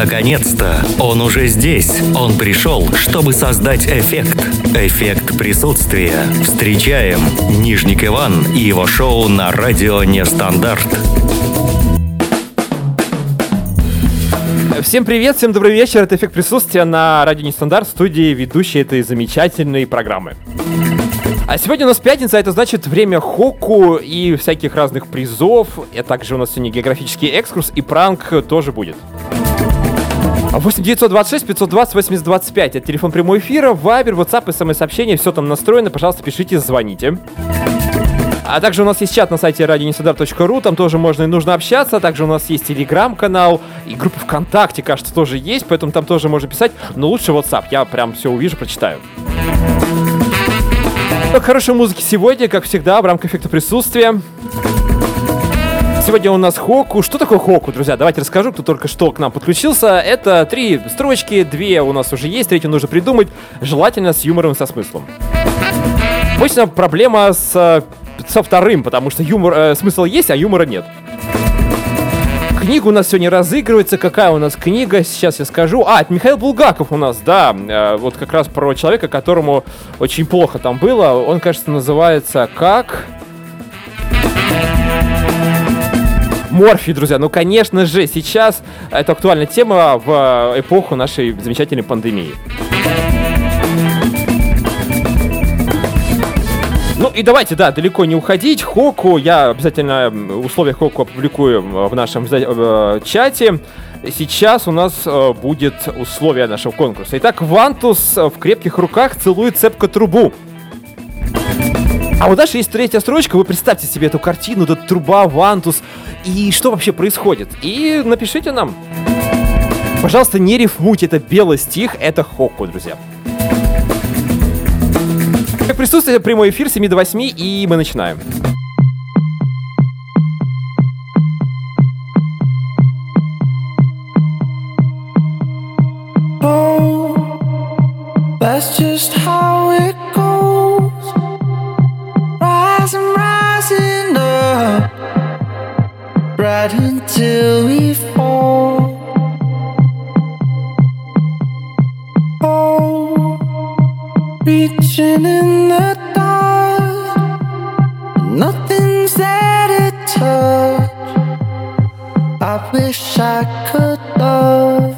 Наконец-то! Он уже здесь. Он пришел, чтобы создать эффект. Эффект присутствия. Встречаем Нижник Иван и его шоу на радио Нестандарт. Всем привет, всем добрый вечер. Это эффект присутствия на радио Нестандарт студии ведущей этой замечательной программы. А сегодня у нас пятница, это значит время хоку и всяких разных призов. И также у нас сегодня географический экскурс и пранк тоже будет. 8 926 520 80 25. Это телефон прямого эфира, вайбер, ватсап, смс-сообщение. Все там настроено. Пожалуйста, пишите, звоните. А также у нас есть чат на сайте radionестандарт.ру, там тоже можно и нужно общаться. Также у нас есть телеграм-канал и группа ВКонтакте, кажется, тоже есть, поэтому там тоже можно писать. Но лучше WhatsApp, я прям все увижу, прочитаю. Хорошей музыки сегодня, как всегда, в рамках эффекта присутствия. Сегодня у нас Хоку. Что такое Хоку, друзья? Давайте расскажу, кто только что к нам подключился. Это три строчки, две у нас уже есть, третью нужно придумать. Желательно с юмором и со смыслом. Обычно проблема с, со вторым, потому что юмор, э, смысл есть, а юмора нет. Книга у нас сегодня разыгрывается. Какая у нас книга? Сейчас я скажу. А, это Михаил Булгаков у нас, да. Э, вот как раз про человека, которому очень плохо там было. Он, кажется, называется как... Морфий, друзья. Ну, конечно же, сейчас это актуальная тема в эпоху нашей замечательной пандемии. Ну и давайте, да, далеко не уходить. Хоку, я обязательно условия Хоку опубликую в нашем э, чате. Сейчас у нас э, будет условие нашего конкурса. Итак, Вантус в крепких руках целует цепко трубу. А вот дальше есть третья строчка, вы представьте себе эту картину, тут труба, вантус, и что вообще происходит. И напишите нам. Пожалуйста, не рифмуйте, это белый стих, это Хокку, друзья. Как присутствие, прямой эфир 7 до 8, и мы начинаем. Oh, that's just how until we fall. Oh, reaching in the dark, nothing's touch. I wish I could love.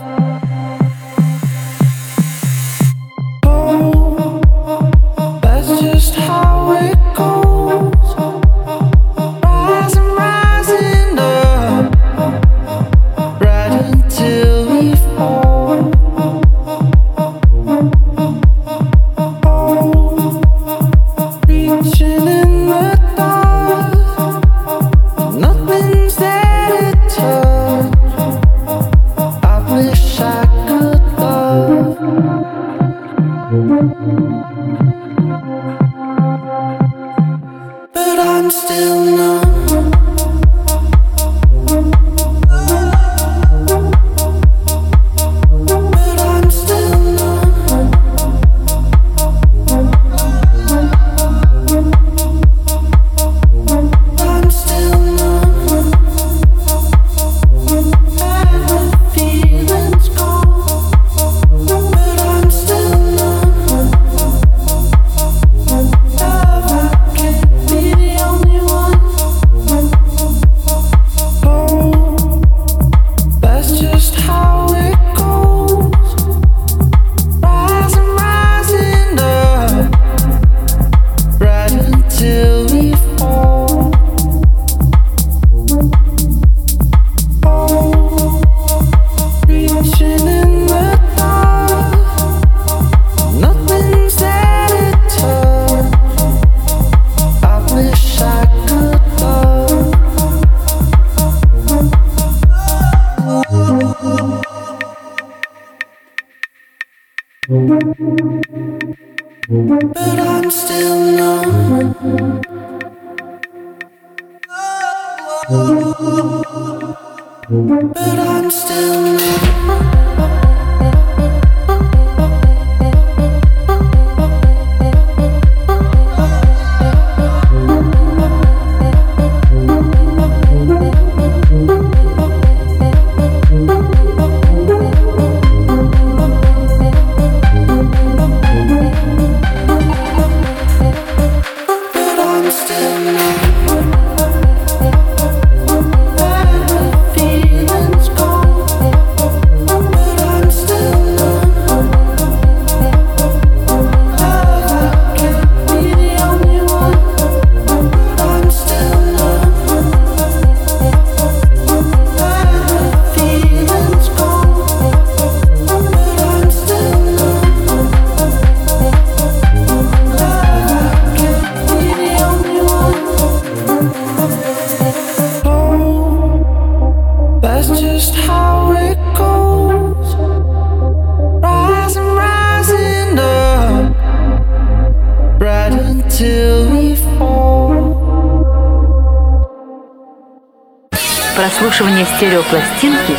Стереопластинки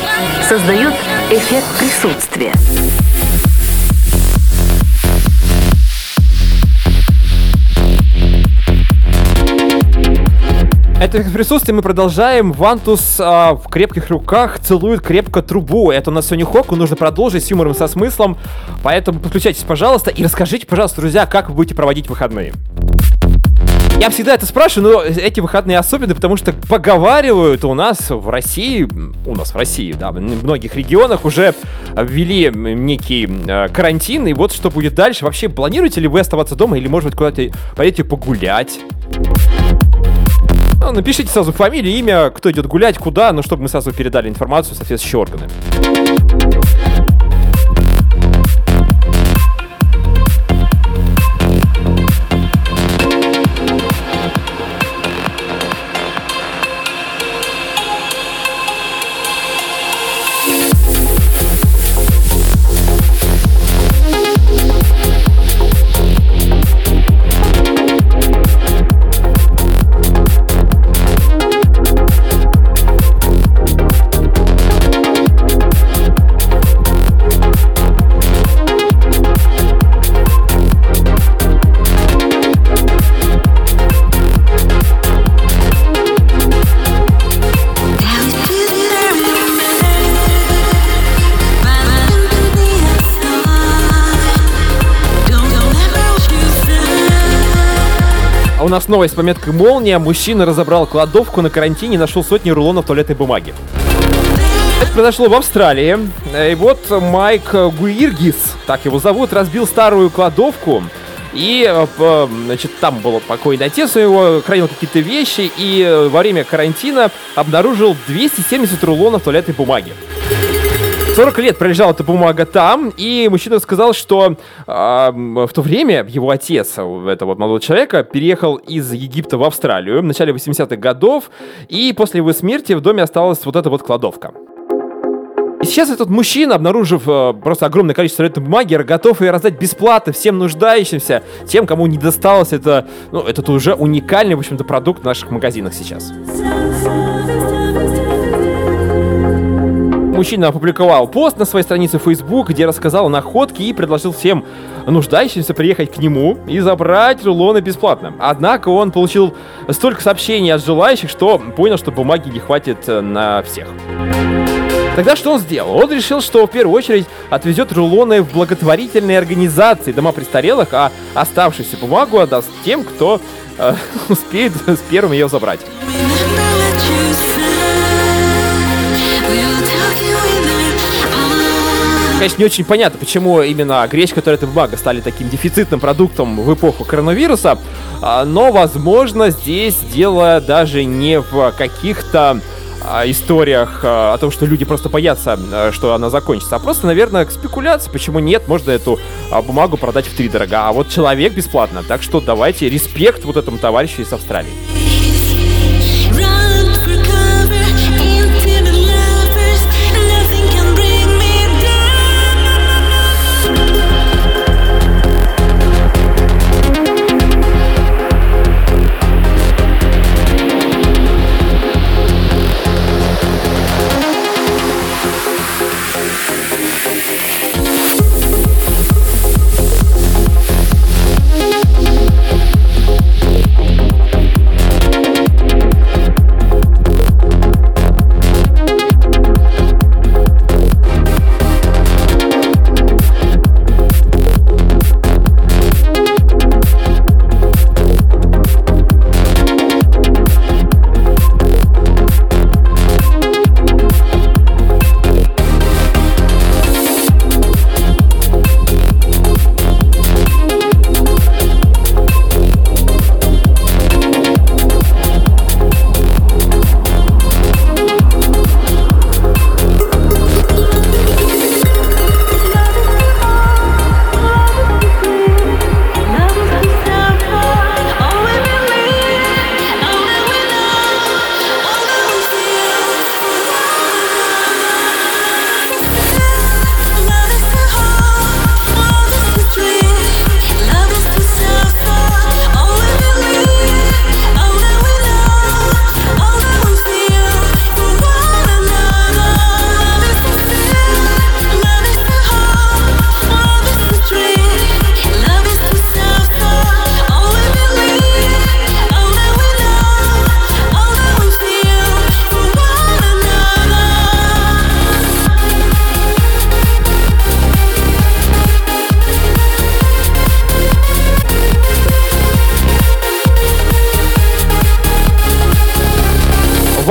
создает эффект присутствия. Это присутствие мы продолжаем. Вантус а, в крепких руках целует крепко трубу. Это у нас сегодня Хоку, нужно продолжить с юмором, со смыслом. Поэтому подключайтесь, пожалуйста, и расскажите, пожалуйста, друзья, как вы будете проводить выходные. Я всегда это спрашиваю, но эти выходные особенные, потому что поговаривают у нас в России, у нас в России, да, в многих регионах уже ввели некий э, карантин, и вот что будет дальше. Вообще, планируете ли вы оставаться дома или, может быть, куда-то пойдете погулять? Ну, напишите сразу фамилию, имя, кто идет гулять, куда, ну, чтобы мы сразу передали информацию соответствующие органы. Нас новость с пометкой «Молния». Мужчина разобрал кладовку на карантине и нашел сотни рулонов туалетной бумаги. Это произошло в Австралии. И вот Майк Гуиргис, так его зовут, разбил старую кладовку. И, э, п- значит, там был покойный отец у него, хранил какие-то вещи, и э, во время карантина обнаружил 270 рулонов туалетной бумаги. 40 лет пролежала эта бумага там, и мужчина сказал, что м, в то время его отец, этого молодого человека, переехал из Египта в Австралию в начале 80-х годов, и после его смерти в доме осталась вот эта вот кладовка. И сейчас этот мужчина, обнаружив э, просто огромное количество туалетной бумаги, готов ее раздать бесплатно всем нуждающимся, тем, кому не досталось это, ну, этот уже уникальный, в общем-то, продукт в наших магазинах сейчас. Мужчина опубликовал пост на своей странице Facebook, где рассказал о находке и предложил всем нуждающимся приехать к нему и забрать рулоны бесплатно. Однако он получил столько сообщений от желающих, что понял, что бумаги не хватит э, на всех. Тогда что он сделал? Он решил, что в первую очередь отвезет рулоны в благотворительные организации, дома престарелых, а оставшуюся бумагу отдаст тем, кто э, успеет с первым ее забрать. Конечно, не очень понятно, почему именно гречка, туалетная бумага стали таким дефицитным продуктом в эпоху коронавируса, а, но, возможно, здесь дело даже не в каких-то а, историях а, о том, что люди просто боятся, что она закончится, а просто, наверное, к спекуляции, почему нет, можно эту бумагу продать в три дорога, а вот человек бесплатно, так что давайте респект вот этому товарищу из Австралии.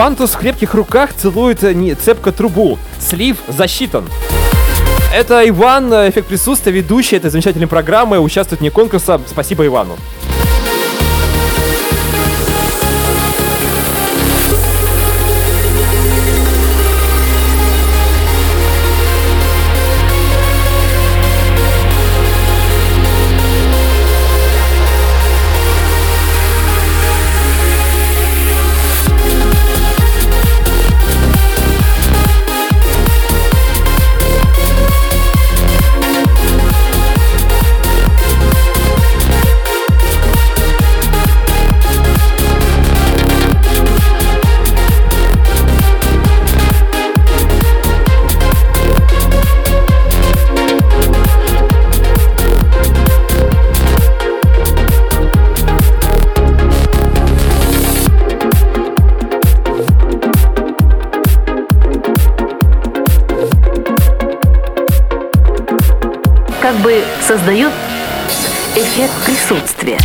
Вантус в крепких руках целует э, не цепко трубу. Слив засчитан. Это Иван, э, эффект присутствия, ведущий этой замечательной программы, участвует вне конкурса. Спасибо Ивану. создает эффект присутствия.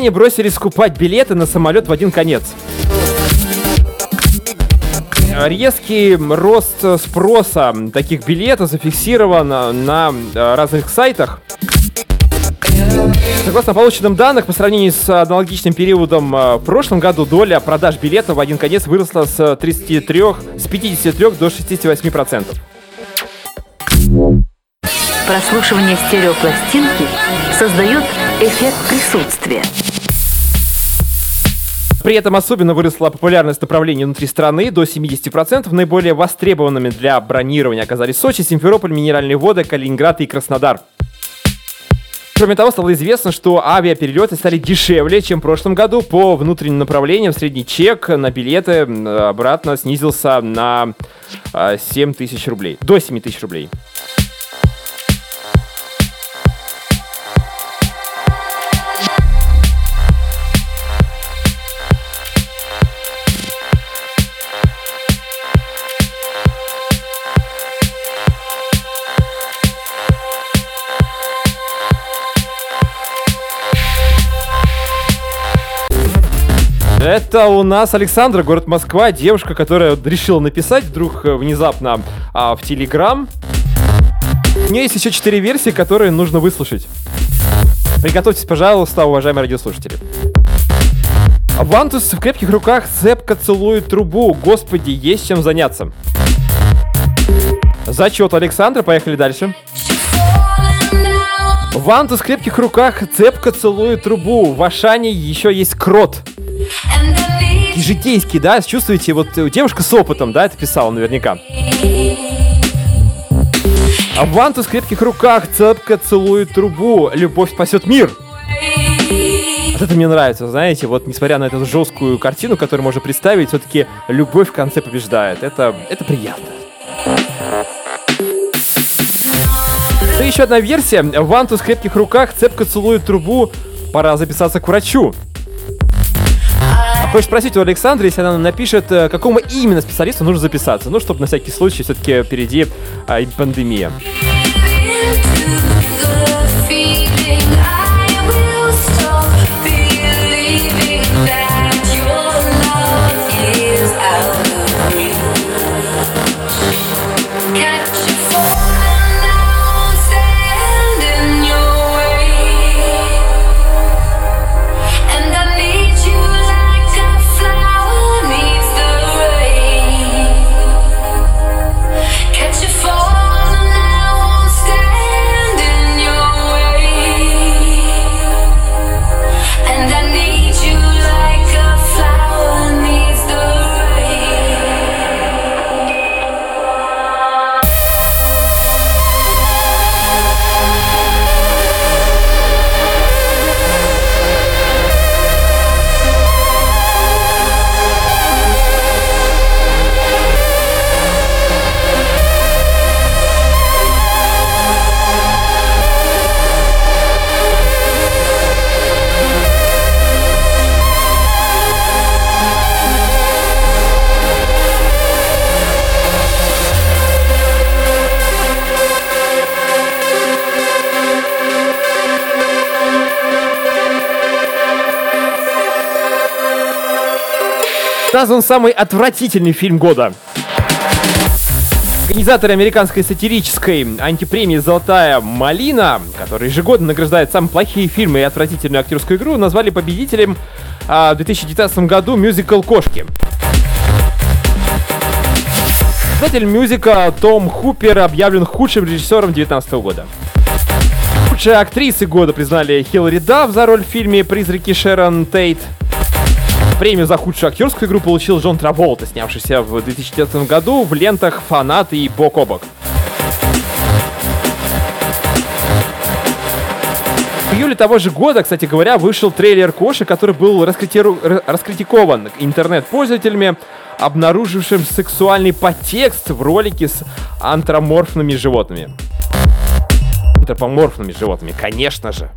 Россияне бросили скупать билеты на самолет в один конец. Резкий рост спроса таких билетов зафиксирован на э, разных сайтах. Согласно полученным данным, по сравнению с аналогичным периодом э, в прошлом году, доля продаж билетов в один конец выросла с 33, с 53 до 68 процентов. Прослушивание стереопластинки создает Эффект присутствия. При этом особенно выросла популярность направлений внутри страны до 70%. Наиболее востребованными для бронирования оказались Сочи, Симферополь, Минеральные воды, Калининград и Краснодар. Кроме того, стало известно, что авиаперелеты стали дешевле, чем в прошлом году. По внутренним направлениям средний чек на билеты обратно снизился на а, 7 тысяч рублей. До 7 тысяч рублей. Это у нас Александра, город Москва, девушка, которая решила написать вдруг э, внезапно а, в Телеграм. У нее есть еще четыре версии, которые нужно выслушать. Приготовьтесь, пожалуйста, уважаемые радиослушатели. Вантус в крепких руках цепко целует трубу. Господи, есть чем заняться. Зачет Александра, поехали дальше. Вантус в крепких руках цепко целует трубу. В Ашане еще есть крот. И житейский, да, чувствуете, вот э, девушка с опытом, да, это писала наверняка. А Вантус в крепких руках цепко целует трубу. Любовь спасет мир. Вот это мне нравится, знаете, вот несмотря на эту жесткую картину, которую можно представить, все-таки любовь в конце побеждает. Это, это приятно. Ну, еще одна версия. Вантус в крепких руках цепко целует трубу. Пора записаться к врачу. Хочешь спросить у Александры, если она напишет, э, к какому именно специалисту нужно записаться? Ну, чтобы на всякий случай все-таки впереди а, пандемия. Назван самый отвратительный фильм года. Организаторы американской сатирической антипремии «Золотая малина», которая ежегодно награждает самые плохие фильмы и отвратительную актерскую игру, назвали победителем а, в 2019 году мюзикл «Кошки». Создатель мюзикла Том Хупер объявлен худшим режиссером 2019 года. Лучшей актрисой года признали Хиллари Дафф за роль в фильме «Призраки Шерон Тейт». Премию за худшую актерскую игру получил Джон Траволта, снявшийся в 2014 году в лентах «Фанат» и «Бок о бок». В июле того же года, кстати говоря, вышел трейлер Коши, который был раскритиру- ра- раскритикован интернет-пользователями, обнаружившим сексуальный подтекст в ролике с антроморфными животными. Антропоморфными животными, конечно же.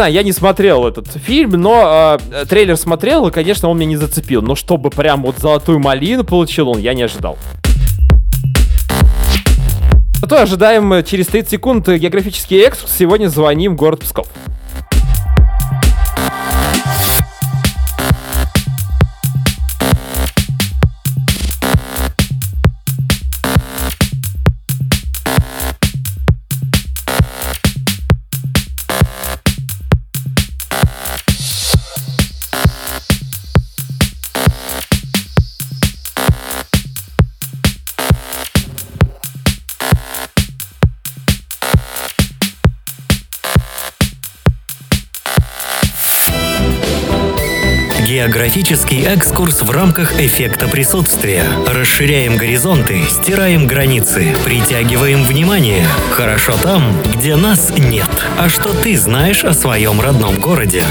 Знаю, я не смотрел этот фильм, но э, трейлер смотрел, и, конечно, он меня не зацепил. Но чтобы прям вот золотую малину получил он, я не ожидал. Зато ожидаем э, через 30 секунд э, географический экскурс. Сегодня звоним в город Псков. Географический экскурс в рамках эффекта присутствия. Расширяем горизонты, стираем границы, притягиваем внимание. Хорошо там, где нас нет. А что ты знаешь о своем родном городе?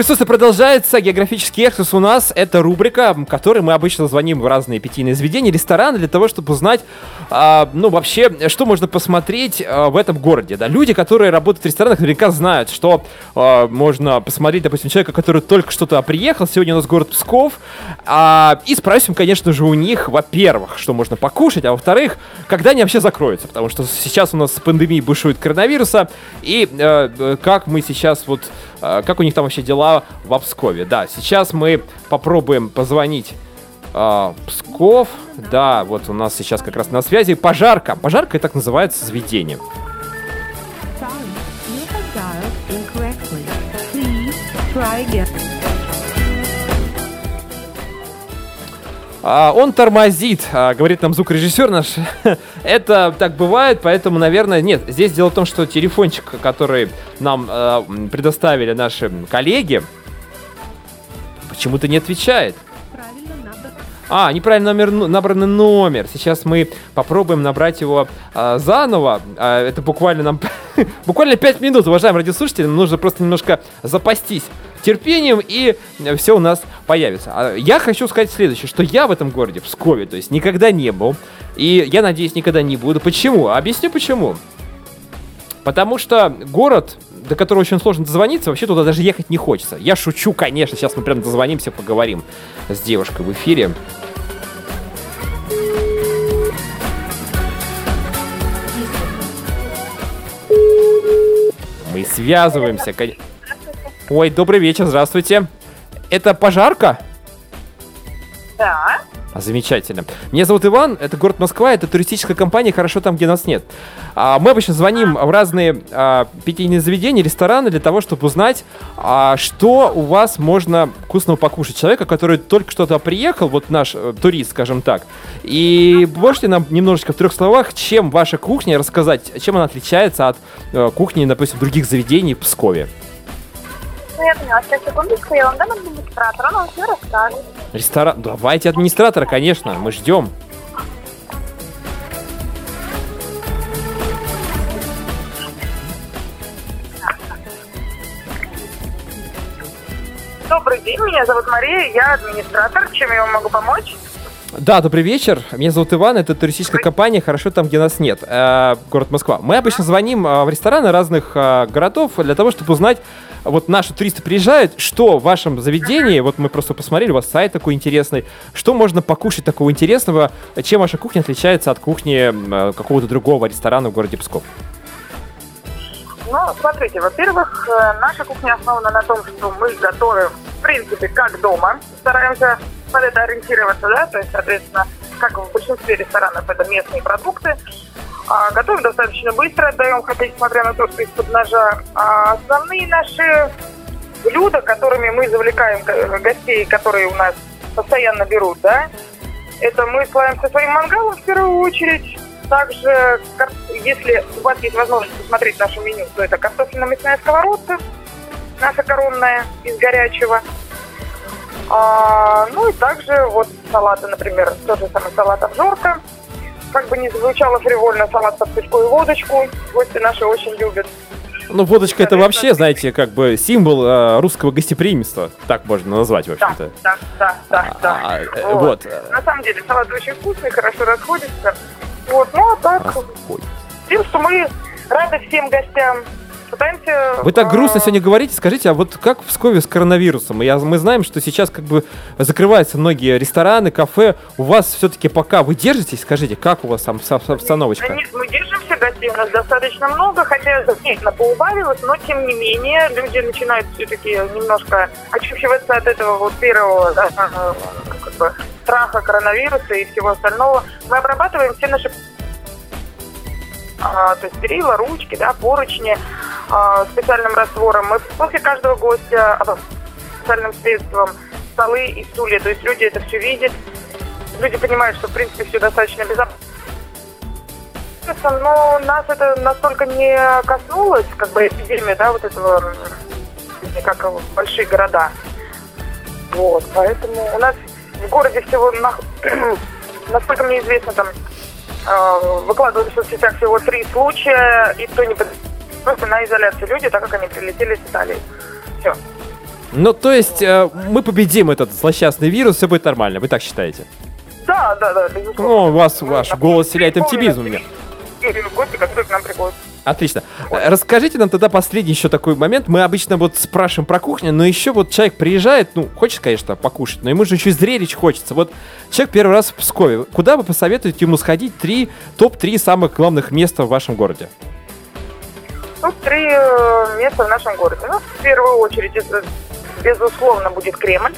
Присутствие продолжается. Географический экскурс у нас это рубрика, в которой мы обычно звоним в разные питейные заведения, рестораны для того, чтобы узнать, а, ну вообще, что можно посмотреть а, в этом городе. Да, люди, которые работают в ресторанах, наверняка знают, что а, можно посмотреть, допустим, человека, который только что-то приехал. Сегодня у нас город Псков, а, и спросим, конечно же, у них, во-первых, что можно покушать, а во-вторых, когда они вообще закроются, потому что сейчас у нас с пандемией бушует коронавируса, и э, э, как мы сейчас вот как у них там вообще дела в Пскове. Да, сейчас мы попробуем позвонить э, Псков. Да, вот у нас сейчас как раз на связи пожарка. Пожарка и так называется заведение. Sorry, А, он тормозит, а, говорит нам звукорежиссер наш. Это так бывает, поэтому, наверное, нет. Здесь дело в том, что телефончик, который нам а, предоставили наши коллеги, почему-то не отвечает. А, неправильно номер, ну, набранный номер. Сейчас мы попробуем набрать его а, заново. А, это буквально нам... буквально 5 минут, уважаемые радиослушатели. Нам нужно просто немножко запастись терпением, и все у нас появится. А я хочу сказать следующее, что я в этом городе, в Пскове, то есть никогда не был. И я надеюсь, никогда не буду. Почему? Объясню почему. Потому что город, до которого очень сложно дозвониться, вообще туда даже ехать не хочется. Я шучу, конечно, сейчас мы прям дозвонимся, поговорим с девушкой в эфире. Мы связываемся. кон- Ой, добрый вечер, здравствуйте. Это пожарка? Да. Замечательно. Меня зовут Иван, это город Москва, это туристическая компания «Хорошо там, где нас нет». А, мы обычно звоним в разные а, питейные заведения, рестораны для того, чтобы узнать, а, что у вас можно вкусного покушать. Человека, который только что-то приехал, вот наш э, турист, скажем так. И можете нам немножечко в трех словах, чем ваша кухня рассказать, чем она отличается от э, кухни, допустим, других заведений в Пскове? Ну, я поняла. Сейчас, секундочку, я вам дам администратора, он вам все расскажет. Ресторан... Давайте администратора, конечно, мы ждем. Добрый день, меня зовут Мария, я администратор. Чем я вам могу помочь? Да, добрый вечер. Меня зовут Иван, это туристическая компания «Хорошо там, где нас нет», э, город Москва. Мы обычно звоним э, в рестораны разных э, городов для того, чтобы узнать, вот наши туристы приезжают, что в вашем заведении, вот мы просто посмотрели, у вас сайт такой интересный, что можно покушать такого интересного, чем ваша кухня отличается от кухни э, какого-то другого ресторана в городе Псков? Ну, смотрите, во-первых, э, наша кухня основана на том, что мы готовим, в принципе, как дома. Стараемся под это ориентироваться, да, то есть, соответственно, как в большинстве ресторанов, это местные продукты. А, готовим достаточно быстро, отдаем хотеть, смотря на то, что из-под ножа. А основные наши блюда, которыми мы завлекаем гостей, которые у нас постоянно берут, да, это мы славимся своим мангалом в первую очередь. Также, если у вас есть возможность посмотреть наше меню, то это картофельно-мясная сковородка, наша коронная из горячего. А, ну и также вот салаты, например, тот же самый салат обжорка. Как бы не звучало фривольно, салат под пешку и водочку. Гости наши очень любят. Ну, водочка это вообще, знаете, как бы символ э, русского гостеприимства, так можно назвать, в Да, общем-то. да, да, да, да. А, э, вот. На самом деле салат очень вкусный, хорошо расходится. Вот, ну а так, тем, что мы рады всем гостям. Пытаемся... Вы так грустно сегодня говорите, скажите, а вот как в Пскове с коронавирусом? Я, мы знаем, что сейчас как бы закрываются многие рестораны, кафе. У вас все-таки пока вы держитесь, скажите, как у вас там обстановочка? Нет, мы держимся, гостей у нас достаточно много, хотя заметно поубавилось, но тем не менее люди начинают все-таки немножко очухиваться от этого вот первого э, как бы, страха коронавируса и всего остального. Мы обрабатываем все наши то есть перила, ручки, да, поручни а, специальным раствором. Мы после каждого гостя а, специальным средством столы и стулья. То есть люди это все видят. Люди понимают, что в принципе все достаточно безопасно. Но нас это настолько не коснулось, как бы эпидемия, да, вот этого, как большие города. Вот, поэтому у нас в городе всего, на- насколько мне известно, там э, выкладывают в соцсетях всего три случая, и то не просто на изоляции люди, так как они прилетели с Италии. Все. Ну, то есть, э, мы победим этот злосчастный вирус, все будет нормально, вы так считаете? Да, да, да, безусловно. Ну, у вас ваш голос вселяет оптимизм у меня. Гости, которые к нам приходят. Отлично. Э, Расскажите нам тогда последний еще такой момент. Мы обычно вот спрашиваем про кухню, но еще вот человек приезжает, ну, хочет, конечно, покушать, но ему же еще зрелищ хочется. Вот человек первый раз в Пскове. Куда вы посоветуете ему сходить? Три, топ-3 самых главных места в вашем городе. Тут три э, места в нашем городе. Ну, в первую очередь, это, безусловно, будет Кремль.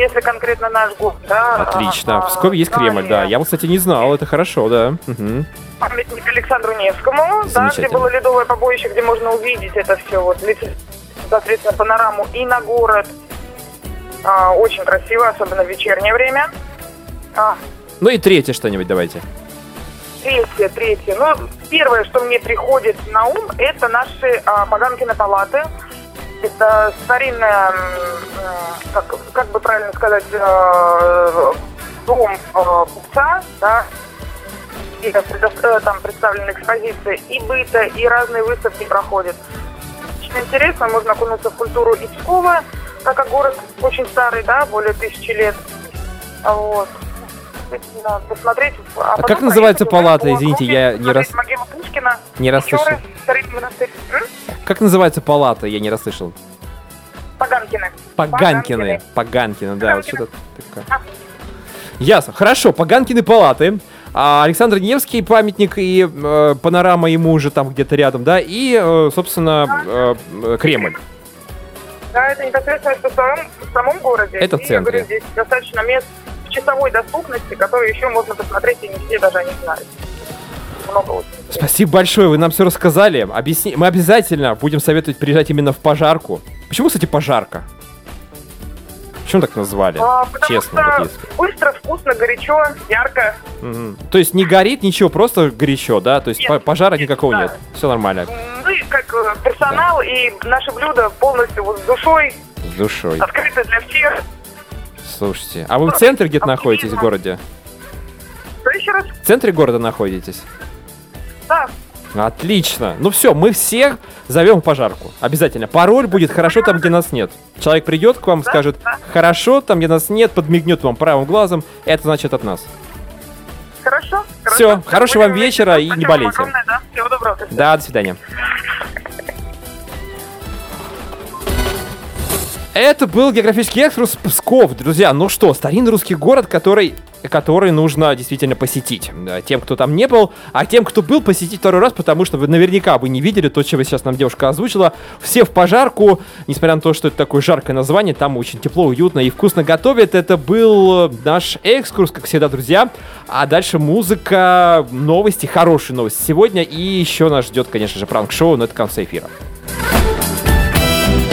Если конкретно наш город, да. Отлично. а, В Пскове есть Кремль, да. Я кстати, не знал, это хорошо, да. Мгм. Памятник Александру Невскому, да, где было ледовое побоище, где можно увидеть это все, вот, соответственно, панораму и на город. А, очень красиво, особенно в вечернее время. А, Ну и третье что-нибудь давайте. Третье, третье. Ну, первое, что мне приходит на ум, это наши а, Погамкины палаты. Это старинная, м, как, как бы правильно сказать, э, дом э, купца, да, и э, там представлены экспозиции и быта, и разные выставки проходят. Очень интересно, можно окунуться в культуру и Пскова, так как город очень старый, да, более тысячи лет. Вот. Да, посмотреть. А, потом как называется палата? Извините, я не рас- могилу Пушкина, Не расслышал. Как называется палата? Я не расслышал. Поганкины. Поганкины. Поганкины, да, вот что-то такое. Ясно. Хорошо, Поганкины палаты. А Александр Невский памятник и э, панорама ему уже там где-то рядом, да, и, э, собственно, э, Кремль. Да, это непосредственно что в самом, в самом городе. Это в И, я центре. говорю, здесь достаточно мест часовой доступности, которые еще можно посмотреть, и не все даже о них знают. Много очень. Спасибо большое, вы нам все рассказали. Объясни... Мы обязательно будем советовать приезжать именно в пожарку. Почему, кстати, пожарка? Почему так назвали? А, Честно, что вот если. быстро, вкусно, горячо, ярко. Мгм. То есть не горит ничего, просто горячо, да? То есть Нет, по- пожара нет, никакого да. нет. Все нормально. Ну и как э, персонал и наше блюдо полностью вот с душой, С душой. открыто для всех. Слушайте. А вы в центре где-то находитесь в городе? Что еще раз? В центре города находитесь? Да, Отлично. Ну все, мы всех зовем в пожарку. Обязательно. Пароль будет хорошо там, где нас нет. Человек придет к вам, скажет да. хорошо, там, где нас нет, подмигнет вам правым глазом. Это значит от нас. хорошо. Хорошо. хорошего вам вечера и не болейте. огромное, да. Всего доброго. до свидания. Да, до свидания. Это был географический экскурс Псков, друзья. Ну что, старинный русский город, который, который нужно действительно посетить. Тем, кто там не был, а тем, кто был, посетить второй раз, потому что вы наверняка вы не видели то, чего сейчас нам девушка озвучила. Все в пожарку, несмотря на то, что это такое жаркое название, там очень тепло, уютно и вкусно готовят. Это был э, наш экскурс, как всегда, друзья. А дальше музыка, новости, хорошие новости сегодня. И еще нас ждет, конечно же, пранк-шоу, но это конце эфира.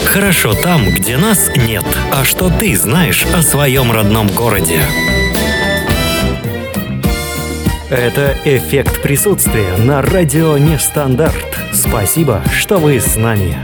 Хорошо там, где нас нет. А что ты знаешь о своем родном городе? Это эффект присутствия на радио Нестандарт. Спасибо, что вы с нами.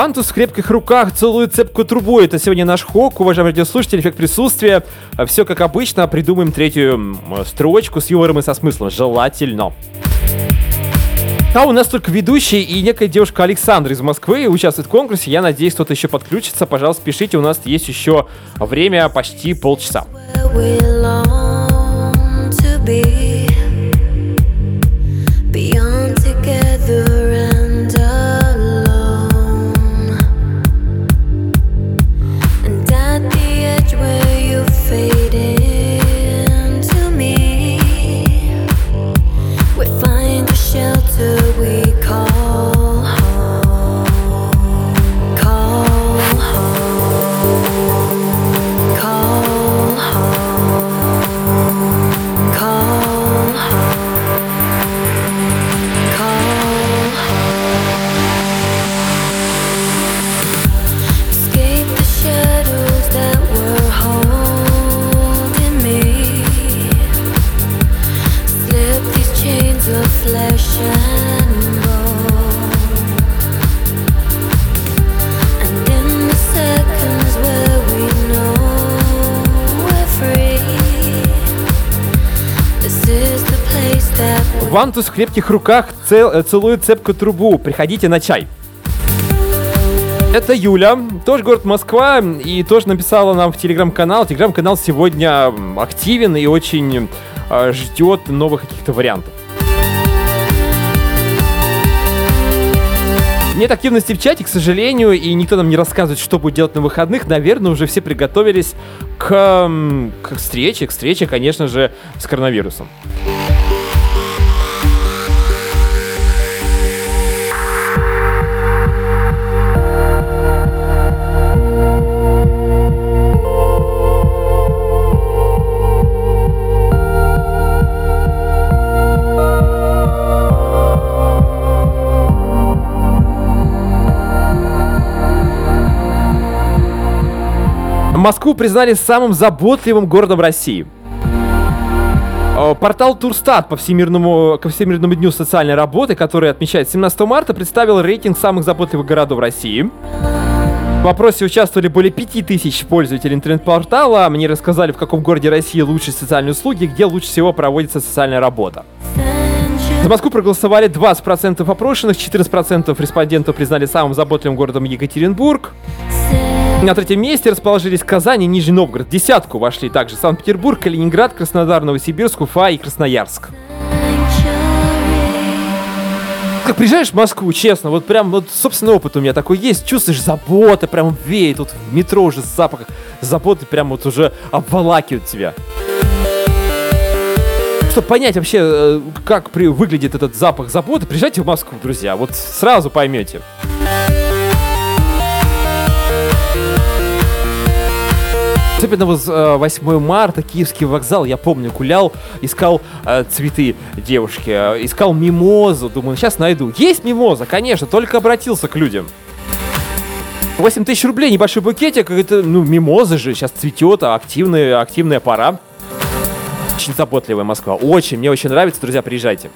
Вантус в крепких руках целует цепкую трубу. Это сегодня наш хок, уважаемые радиослушатели, эффект присутствия. Все как обычно, придумаем третью м, строчку с юмором и со смыслом. Желательно. А у нас только ведущий и некая девушка Александра из Москвы участвует в конкурсе. Я надеюсь, кто-то еще подключится. Пожалуйста, пишите, у нас есть еще время почти полчаса. Beyond together Вантус в крепких руках цел- э, целует цепкую трубу. Приходите на чай. Это Юля, тоже город Москва, и тоже написала нам в телеграм-канал. Телеграм-канал сегодня активен и очень э, ждет новых каких-то вариантов. Нет активности в чате, к сожалению, и никто нам не рассказывает, что будет делать на выходных. Наверное, уже все приготовились к, к встрече, к встрече, конечно же, с коронавирусом. Москву признали самым заботливым городом России. Э, Портал Турстат по всемирному, ко Всемирному дню социальной работы, который отмечает 17 марта, представил рейтинг самых заботливых городов России. В опросе участвовали более 5000 пользователей интернет-портала. Мне рассказали, в каком городе России лучшие социальные услуги, где лучше всего проводится социальная работа. За Москву проголосовали 20% опрошенных, 14% респондентов признали самым заботливым городом Екатеринбург. На третьем месте расположились Казань и Нижний Новгород. Десятку вошли также Санкт-Петербург, Калининград, Краснодар, Новосибирск, Уфа и Красноярск. Как приезжаешь в Москву, честно, вот прям вот собственный опыт у меня такой есть, чувствуешь забота, прям веет, тут в метро уже запах заботы прям вот уже обволакивает тебя. Чтобы понять вообще, э, как при, выглядит этот запах заботы, приезжайте в Москву, друзья, вот сразу поймете. Особенно вот э, 8 марта, Киевский вокзал, я помню, гулял, искал э, цветы девушки, э, искал мимозу, думаю, сейчас найду. Есть мимоза, конечно, только обратился к людям. 8 тысяч рублей, небольшой букетик, это, ну, мимоза же, сейчас цветет, а активная, активная пора. Очень заботливая Москва, очень, мне очень нравится, друзья, приезжайте.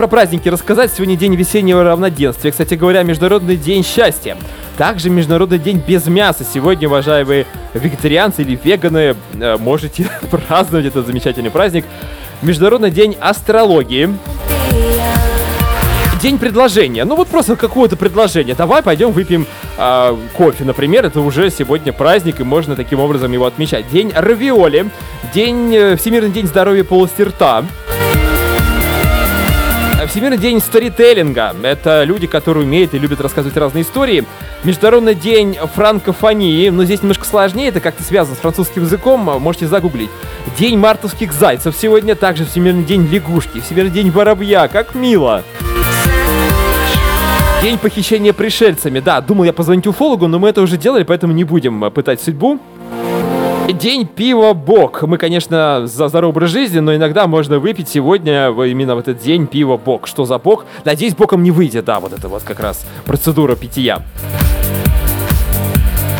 Про праздники рассказать. Сегодня день весеннего равноденствия. Кстати говоря, Международный день счастья. Также Международный день без мяса. Сегодня, уважаемые вегетарианцы или веганы, э, можете праздновать этот замечательный праздник. Международный день астрологии. День предложения. Ну вот просто какое-то предложение. Давай пойдем выпьем а, кофе, например. Это уже сегодня праздник, и можно таким образом его отмечать. День равиоли. День, э, Всемирный день здоровья полости рта. Всемирный день сторителлинга. Это люди, которые умеют и любят рассказывать разные истории. Международный день франкофонии. Но здесь немножко сложнее, это как-то связано с французским языком. Можете загуглить. День мартовских зайцев сегодня. Также Всемирный день лягушки. Всемирный день воробья. Как мило. День похищения пришельцами. Да, думал я позвонить уфологу, но мы это уже делали, поэтому не будем пытать судьбу. День пива бок. Мы, конечно, за здоровый образ жизни, но иногда можно выпить сегодня именно в этот день пиво бок. Что за бок? Надеюсь, боком не выйдет, да, вот это вот как раз процедура питья.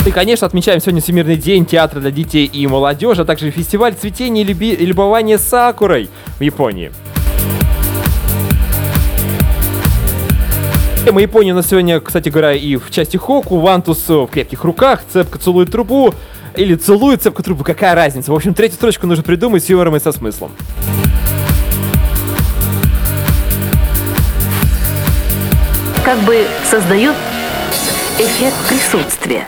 И, конечно, отмечаем сегодня Всемирный день театра для детей и молодежи, а также фестиваль цветения и люби- и любования сакурой в Японии. Тема Японии у нас сегодня, кстати говоря, и в части Хоку, Вантус в крепких руках, цепко целует трубу, или целует цепко трубу, какая разница? В общем, третью строчку нужно придумать с юмором и со смыслом. Как бы создают эффект присутствия.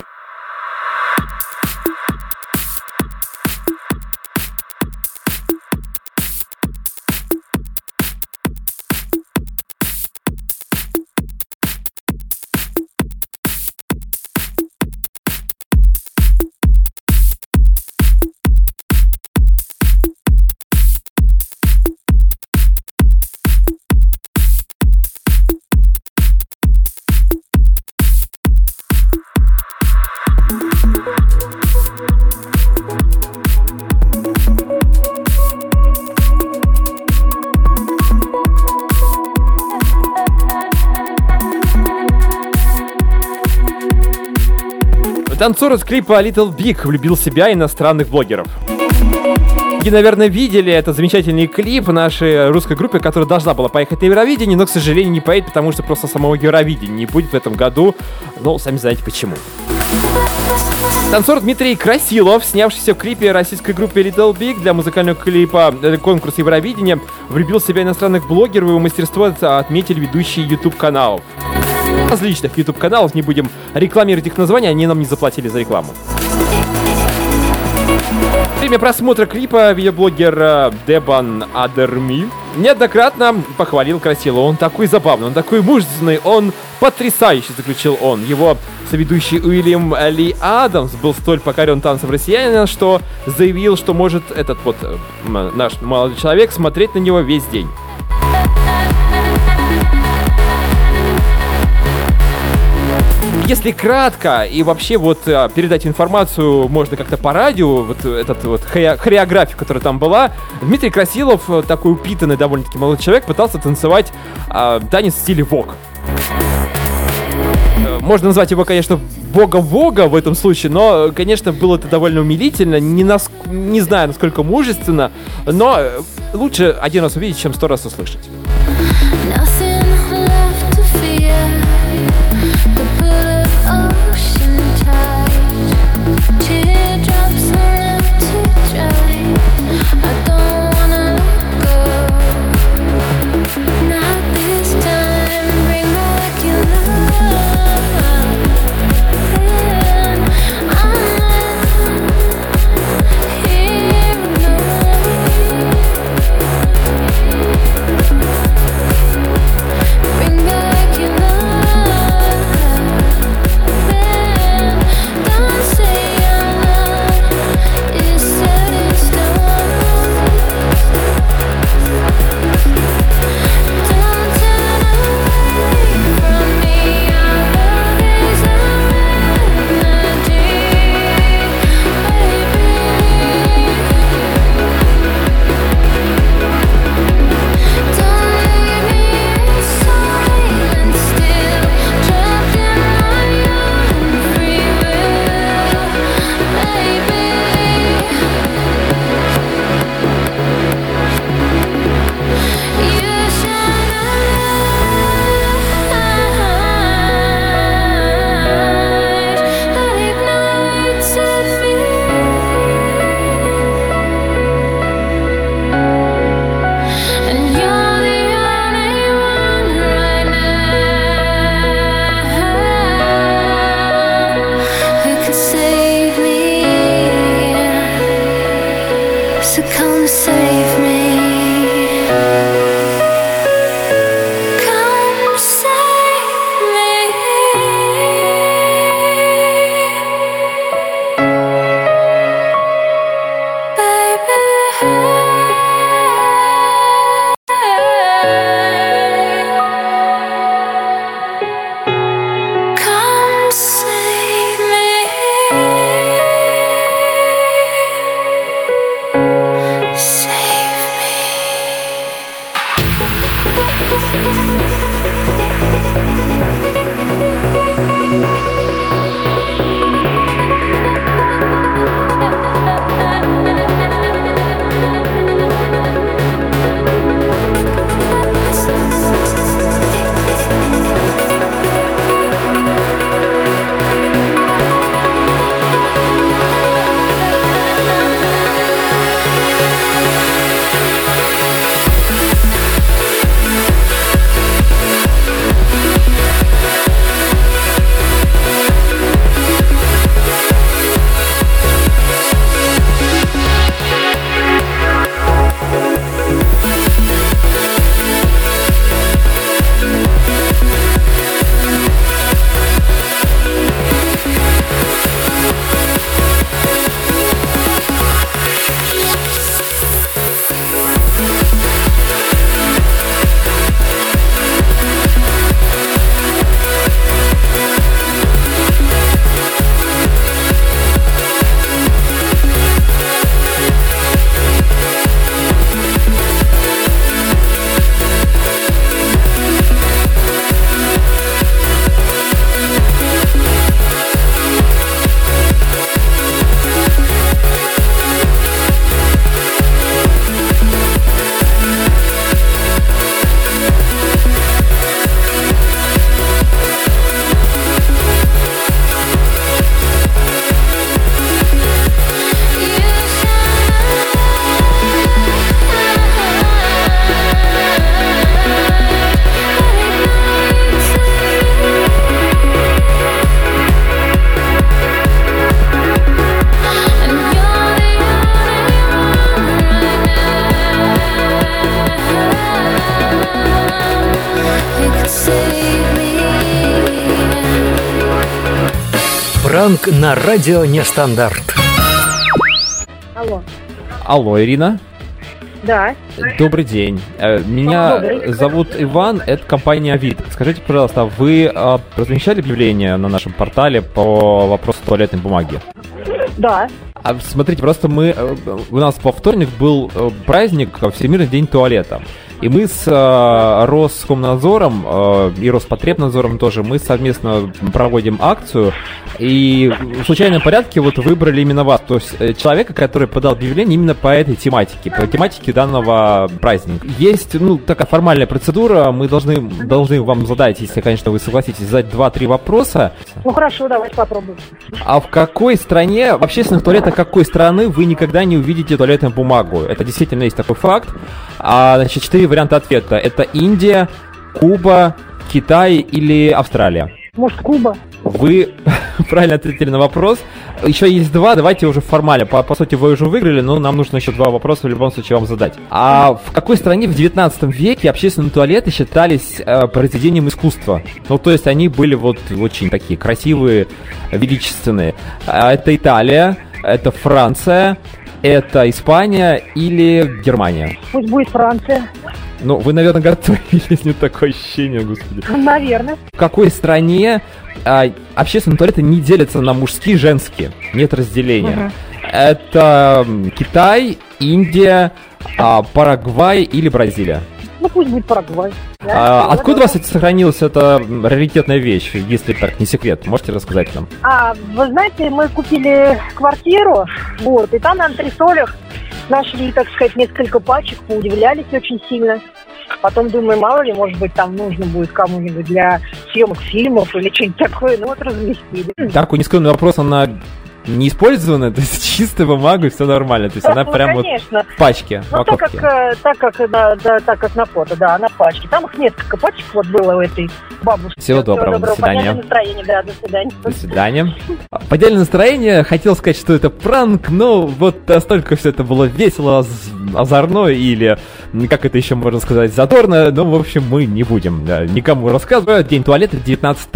Танцор из клипа Little Big влюбил себя иностранных блогеров. И, наверное, видели этот замечательный клип нашей русской группе, которая должна была поехать на Евровидение, но, к сожалению, не поедет, потому что просто самого Евровидения не будет в этом году. Ну, сами знаете почему. Танцор Дмитрий Красилов, снявшийся в клипе российской группы Little Big для музыкального клипа э, конкурса Евровидения, влюбил в себя иностранных блогеров, его мастерство от- отметили ведущие YouTube каналов. Различных YouTube каналов, не будем рекламировать их названия, они нам не заплатили за рекламу. Время просмотра клипа видеоблогер э, Дебан Адерми неоднократно похвалил Красилова. Он такой забавный, он такой мужественный, он потрясающий, заключил он. Его соведущий Уильям Ли Адамс был столь покорен танцем россиянина, что заявил, что может этот вот э, наш молодой человек смотреть на него весь день. Если кратко и вообще вот а, передать информацию можно как-то по радио, вот этот вот хорео- хореографию, которая там была, Дмитрий Красилов, э, такой упитанный довольно-таки молодой человек, пытался танцевать а, танец в стиле вок. Э, Можно назвать его, конечно, бога-вога в этом случае, но, э, конечно, было это довольно умилительно, не, нас... не знаю, насколько мужественно, но э, лучше один раз увидеть, чем сто раз услышать. Пранк на радио Нестандарт. Алло. Алло, Ирина. Да. Добрый день. Э, Меня Добрый. зовут Иван, это компания Авид. Скажите, пожалуйста, вы э, размещали объявление на нашем портале по вопросу туалетной бумаги? Да. А смотрите, просто мы э, у нас во вторник был праздник Всемирный день туалета. И мы с э, Роскомнадзором э, и Роспотребнадзором тоже, мы совместно проводим акцию. И в случайном порядке вот выбрали именно вас, то есть э, человека, который подал объявление именно по этой тематике, по тематике данного праздника. Есть, ну, такая формальная процедура, мы должны, должны вам задать, если, конечно, вы согласитесь, задать 2-3 вопроса. Ну хорошо, давайте попробуем. А в какой стране, в общественных туалетах какой страны вы никогда не увидите туалетную бумагу? Это действительно есть такой факт. А, значит, 4 варианты ответа. Это Индия, Куба, Китай или Австралия? Может, Куба? Вы правильно ответили на вопрос. Еще есть два, давайте уже формально. По, по сути, вы уже выиграли, но нам нужно еще два вопроса в любом случае вам задать. А в какой стране в 19 веке общественные туалеты считались э, произведением искусства? Ну, то есть они были вот очень такие красивые, величественные. А это Италия, это Франция, это Испания или Германия? Пусть будет Франция. Ну, вы, наверное, готовились, нет такое ощущение, господи. Наверное. В какой стране а, общественные туалеты не делятся на мужские и женские? Нет разделения. Это м, Китай, Индия, а, Парагвай или Бразилия. Ну пусть будет Парагвай. Да, А, да, откуда у вас кстати, сохранилась эта раритетная вещь, если так не секрет? Можете рассказать нам? А, вы знаете, мы купили квартиру, вот, и там на антресолях нашли, так сказать, несколько пачек, поудивлялись очень сильно. Потом думаю, мало ли, может быть, там нужно будет кому-нибудь для съемок фильмов или что-нибудь такое. Ну вот разместили. Такой нескромный вопрос, она не использована, то есть чистая бумага, и все нормально. То есть она Ну, прям вот в пачке, в Ну, так как, э, так как, да, да, так как на фото, да, на пачке. Там их несколько пачек вот было у этой бабушки. Всего доброго, до свидания. Да, до свидания. До свидания. Поддельное настроение. Хотел сказать, что это пранк, но вот настолько все это было весело, оз- озорно или, как это еще можно сказать, задорно. Но, в общем, мы не будем да, никому рассказывать. День туалета 19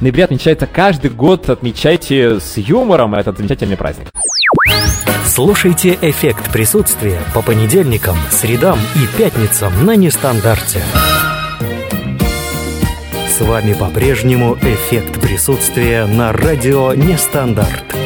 ноября отмечается каждый год. Отмечайте с юмором этот замечательный праздник. Слушайте «Эффект присутствия» по понедельникам, средам и пятницам на Нестандарте. С вами по-прежнему «Эффект присутствия» на радио Нестандарт.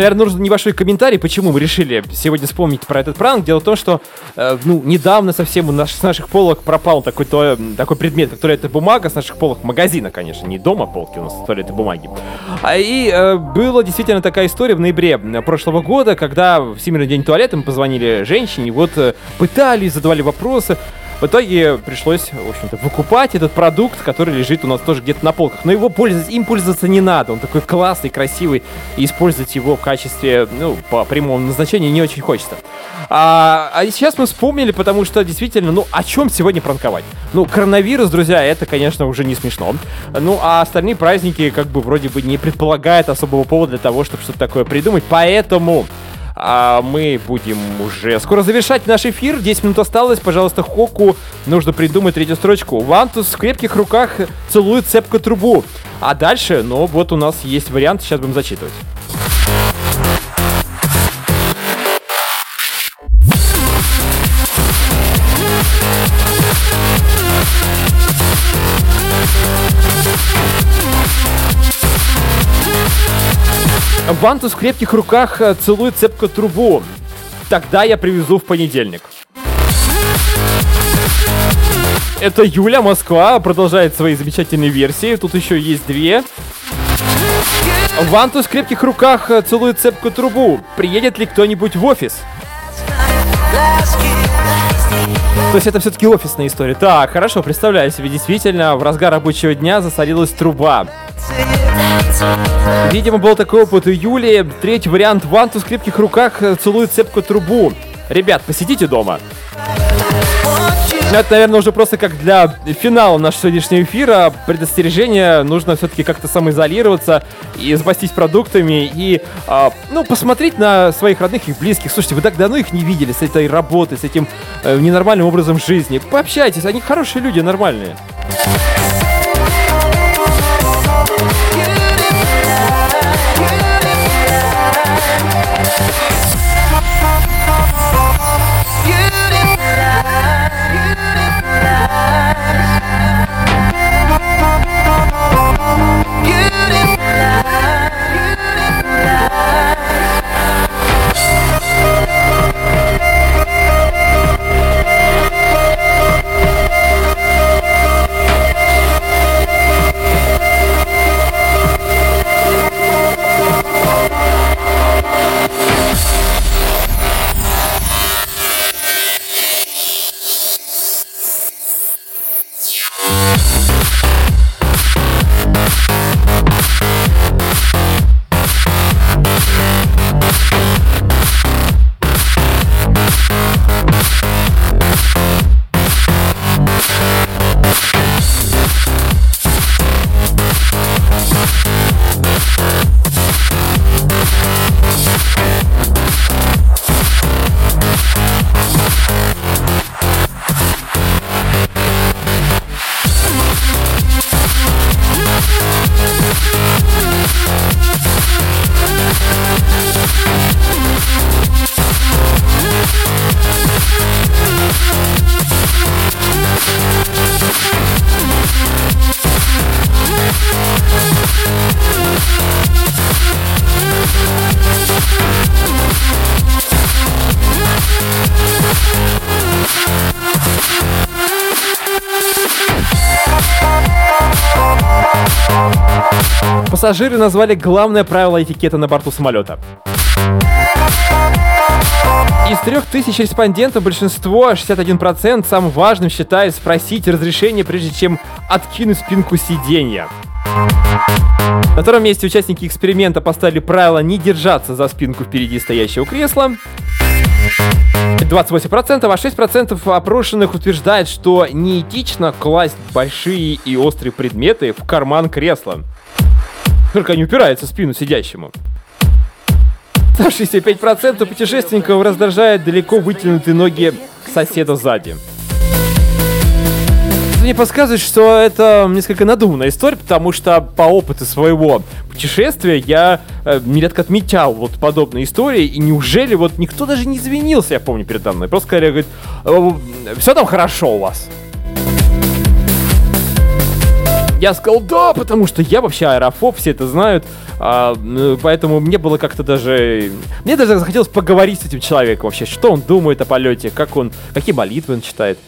Наверное, нужен небольшой комментарий, почему мы решили сегодня вспомнить про этот пранк. Дело в том, что э, ну, недавно совсем у наш- с наших полок пропал такой, то, такой предмет, как туалетная бумага, с наших полок магазина, конечно, не дома полки у нас туалетной бумаги. А, и э, была действительно такая история в ноябре прошлого года, когда в Всемирный день туалета мы позвонили женщине, вот э, пытались, задавали вопросы. В итоге пришлось, в общем-то, выкупать этот продукт, который лежит у нас тоже где-то на полках. Но его пользоваться, им пользоваться не надо. Он такой классный, красивый, и использовать его в качестве, ну, по прямому назначению не очень хочется. А, а сейчас мы вспомнили, потому что действительно, ну, о чем сегодня пранковать? Ну, коронавирус, друзья, это, конечно, уже не смешно. Ну, а остальные праздники, как бы, вроде бы не предполагают особого повода для того, чтобы что-то такое придумать. Поэтому а мы будем уже скоро завершать наш эфир. 10 минут осталось. Пожалуйста, Хоку нужно придумать третью строчку. Вантус в крепких руках целует цепко трубу. А дальше, ну вот у нас есть вариант, сейчас будем зачитывать. Вантус в крепких руках э, целует цепко трубу. Тогда я привезу в понедельник. Это Юля, Москва, продолжает свои замечательные версии. Тут еще есть две. Вантус в крепких руках э, целует цепку трубу. Приедет ли кто-нибудь в офис? То есть это все-таки офисная история. Так, хорошо, представляю себе, действительно, в разгар рабочего дня засорилась труба. Видимо, был такой опыт у Юли. Третий вариант. Вантус в крепких руках э, целует цепку трубу. Ребят, посидите дома. Ну, Это, наверное, уже просто как для финала нашего сегодняшнего эфира. Предостережение. Нужно все-таки как-то самоизолироваться и запастись продуктами и, а, ну, посмотреть на своих родных и близких. Слушайте, вы так давно их не видели с этой работой, с этим э, ненормальным образом жизни. Пообщайтесь, они хорошие люди, нормальные. Пассажиры назвали главное правило этикета на борту самолета. Из трех тысяч респондентов большинство, 61%, самым важным считает спросить разрешение, прежде чем откинуть спинку сиденья. На втором месте участники эксперимента поставили правило не держаться за спинку впереди стоящего кресла. 28%, а 6% опрошенных утверждает, что неэтично класть большие и острые предметы в карман кресла. Только они упираются в спину сидящему. 65% путешественников раздражает далеко вытянутые ноги соседа сзади. Мне подсказывает, что это несколько надуманная история, потому что по опыту своего путешествия я э, нередко отмечал вот подобные истории, и неужели вот никто даже не извинился, я помню, передо мной. Просто сказали, говорит, все там хорошо у вас. Я сказал, да, потому что я вообще аэрофоб, все это знают, а, поэтому мне было как-то даже... Мне даже захотелось поговорить с этим человеком вообще, что он думает о полете, как он, какие молитвы он читает.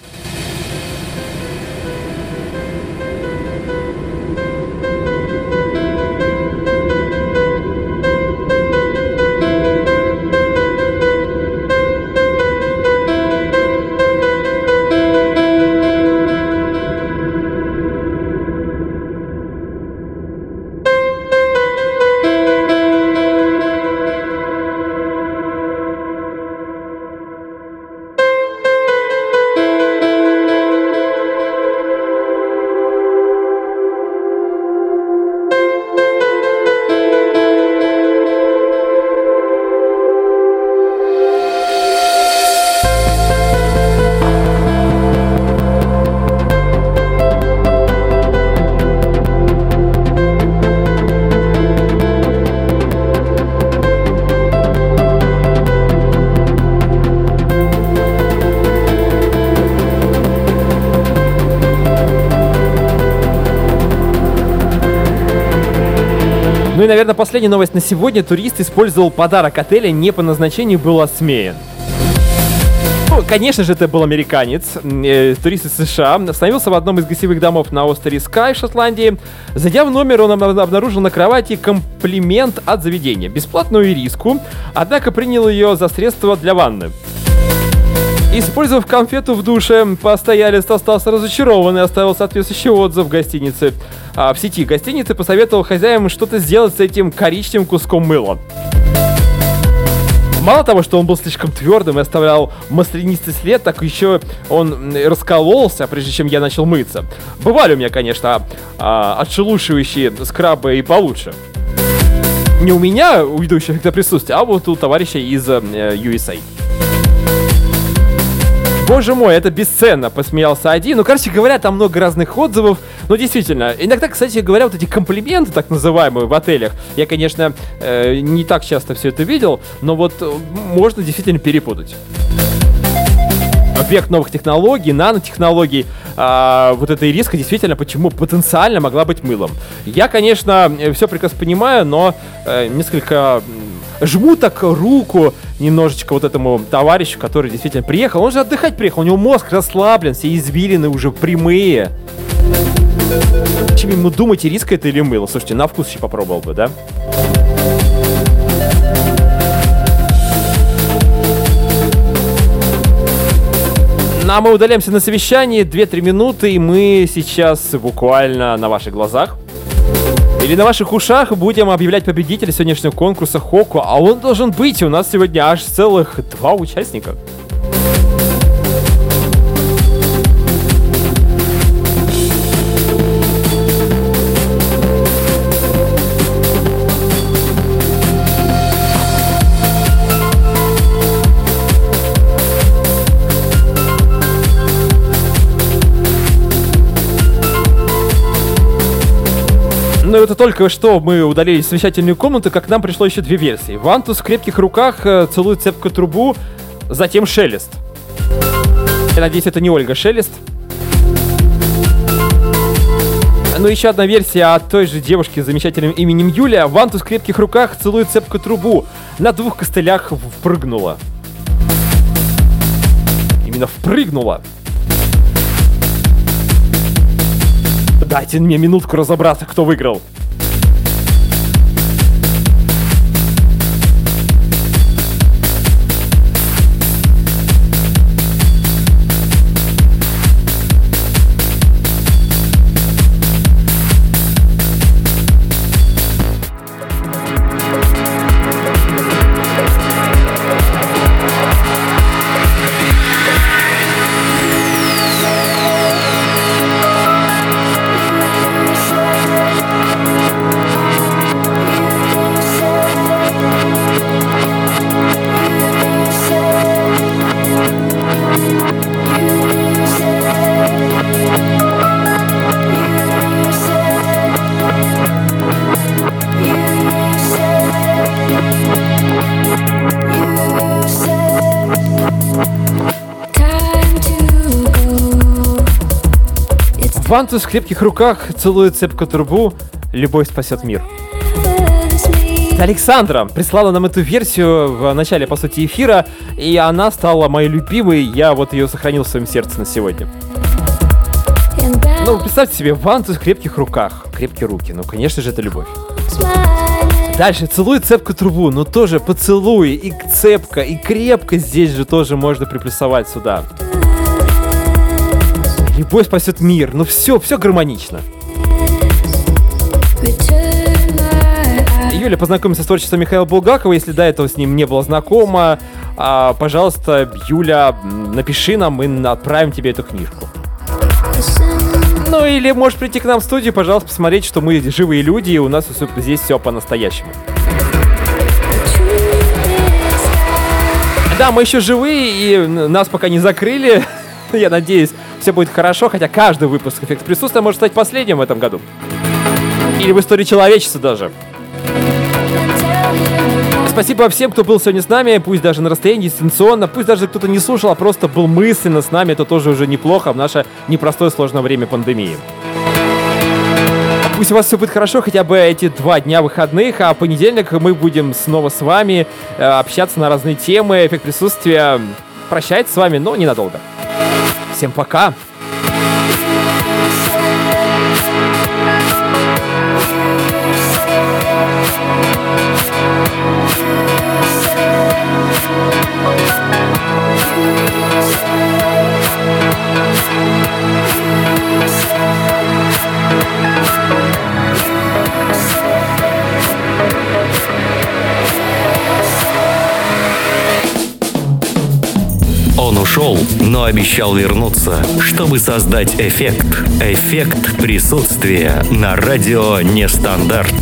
Наверное, последняя новость на сегодня. Турист использовал подарок отеля не по назначению, был осмеян. Ну, конечно же, это был американец, э, турист из США, остановился в одном из гостевых домов на острове Скай в Шотландии. Зайдя в номер, он об- обнаружил на кровати комплимент от заведения, бесплатную ириску, однако принял ее за средство для ванны. Использовав конфету в душе, постоялец остался разочарован и оставил соответствующий отзыв в гостинице. А в сети гостиницы посоветовал хозяевам что-то сделать с этим коричневым куском мыла. Мало того, что он был слишком твердым и оставлял маслянистый след, так еще он раскололся, прежде чем я начал мыться. Бывали у меня, конечно, а, отшелушивающие скрабы и получше. Не у меня, у ведущего эффекта присутствия, а вот у товарища из э, USA. Боже мой, это бесценно, посмеялся один. Ну, короче говоря, там много разных отзывов. Но действительно, иногда, кстати говоря, вот эти комплименты, так называемые, в отелях, я, конечно, э, не так часто все это видел, но вот э, можно действительно перепутать. Век новых технологий, нанотехнологий, а, вот эта ириска действительно почему потенциально могла быть мылом. Я, конечно, все прекрасно понимаю, но э, несколько жму так руку немножечко вот этому товарищу, который действительно приехал. Он же отдыхать приехал, у него мозг расслаблен, все извилины уже прямые. Чем ему думать, ириска это или мыло? Слушайте, на вкус еще попробовал бы, да? Ну, а мы удаляемся на совещание, 2-3 минуты, и мы сейчас буквально на ваших глазах или на ваших ушах будем объявлять победителя сегодняшнего конкурса Хоку, а он должен быть. У нас сегодня аж целых два участника. Ну это только что мы удалили совещательную комнату, как нам пришло еще две версии. Вантус в крепких руках э, целует цепкую трубу, затем шелест. Я надеюсь, это не Ольга Шелест. Ну, еще одна версия от той же девушки с замечательным именем Юлия. Вантус в крепких руках целует цепкую трубу. На двух костылях впрыгнула. Именно впрыгнула. Дайте мне минутку разобраться, кто выиграл. Вантус в крепких руках целует цепкую трубу. Любовь спасет мир. Александра прислала нам эту версию в начале, по сути, эфира, и она стала моей любимой. Я вот ее сохранил в своем сердце на сегодня. Ну, представьте себе, Вантус в крепких руках. Крепкие руки. Ну, конечно же, это любовь. Дальше, целуй цепку трубу, но тоже поцелуй, и цепка, и крепко здесь же тоже можно приплюсовать сюда. Любовь спасет мир, ну все, все гармонично. Юля познакомится с творчеством Михаила Булгакова, если до этого с ним не было знакома. а, пожалуйста, Юля, напиши нам, мы отправим тебе эту книжку. Ну или можешь прийти к нам в студию, пожалуйста, посмотреть, что мы живые люди, и у нас здесь все по-настоящему. Да, мы еще живые, и нас пока не закрыли. Я надеюсь, все будет хорошо, хотя каждый выпуск «Эффект присутствия» может стать последним в этом году. Или в истории человечества даже. Спасибо всем, кто был сегодня с нами, пусть даже на расстоянии, дистанционно, пусть даже кто-то не слушал, а просто был мысленно с нами, это тоже уже неплохо в наше непростое сложное время пандемии. Пусть у вас все будет хорошо хотя бы эти два дня выходных, а в понедельник мы будем снова с вами э, общаться на разные темы. Эффект присутствия прощается с вами, но ненадолго. Всем пока! Thank Он ушел, но обещал вернуться, чтобы создать эффект. Эффект присутствия на радио Нестандарт.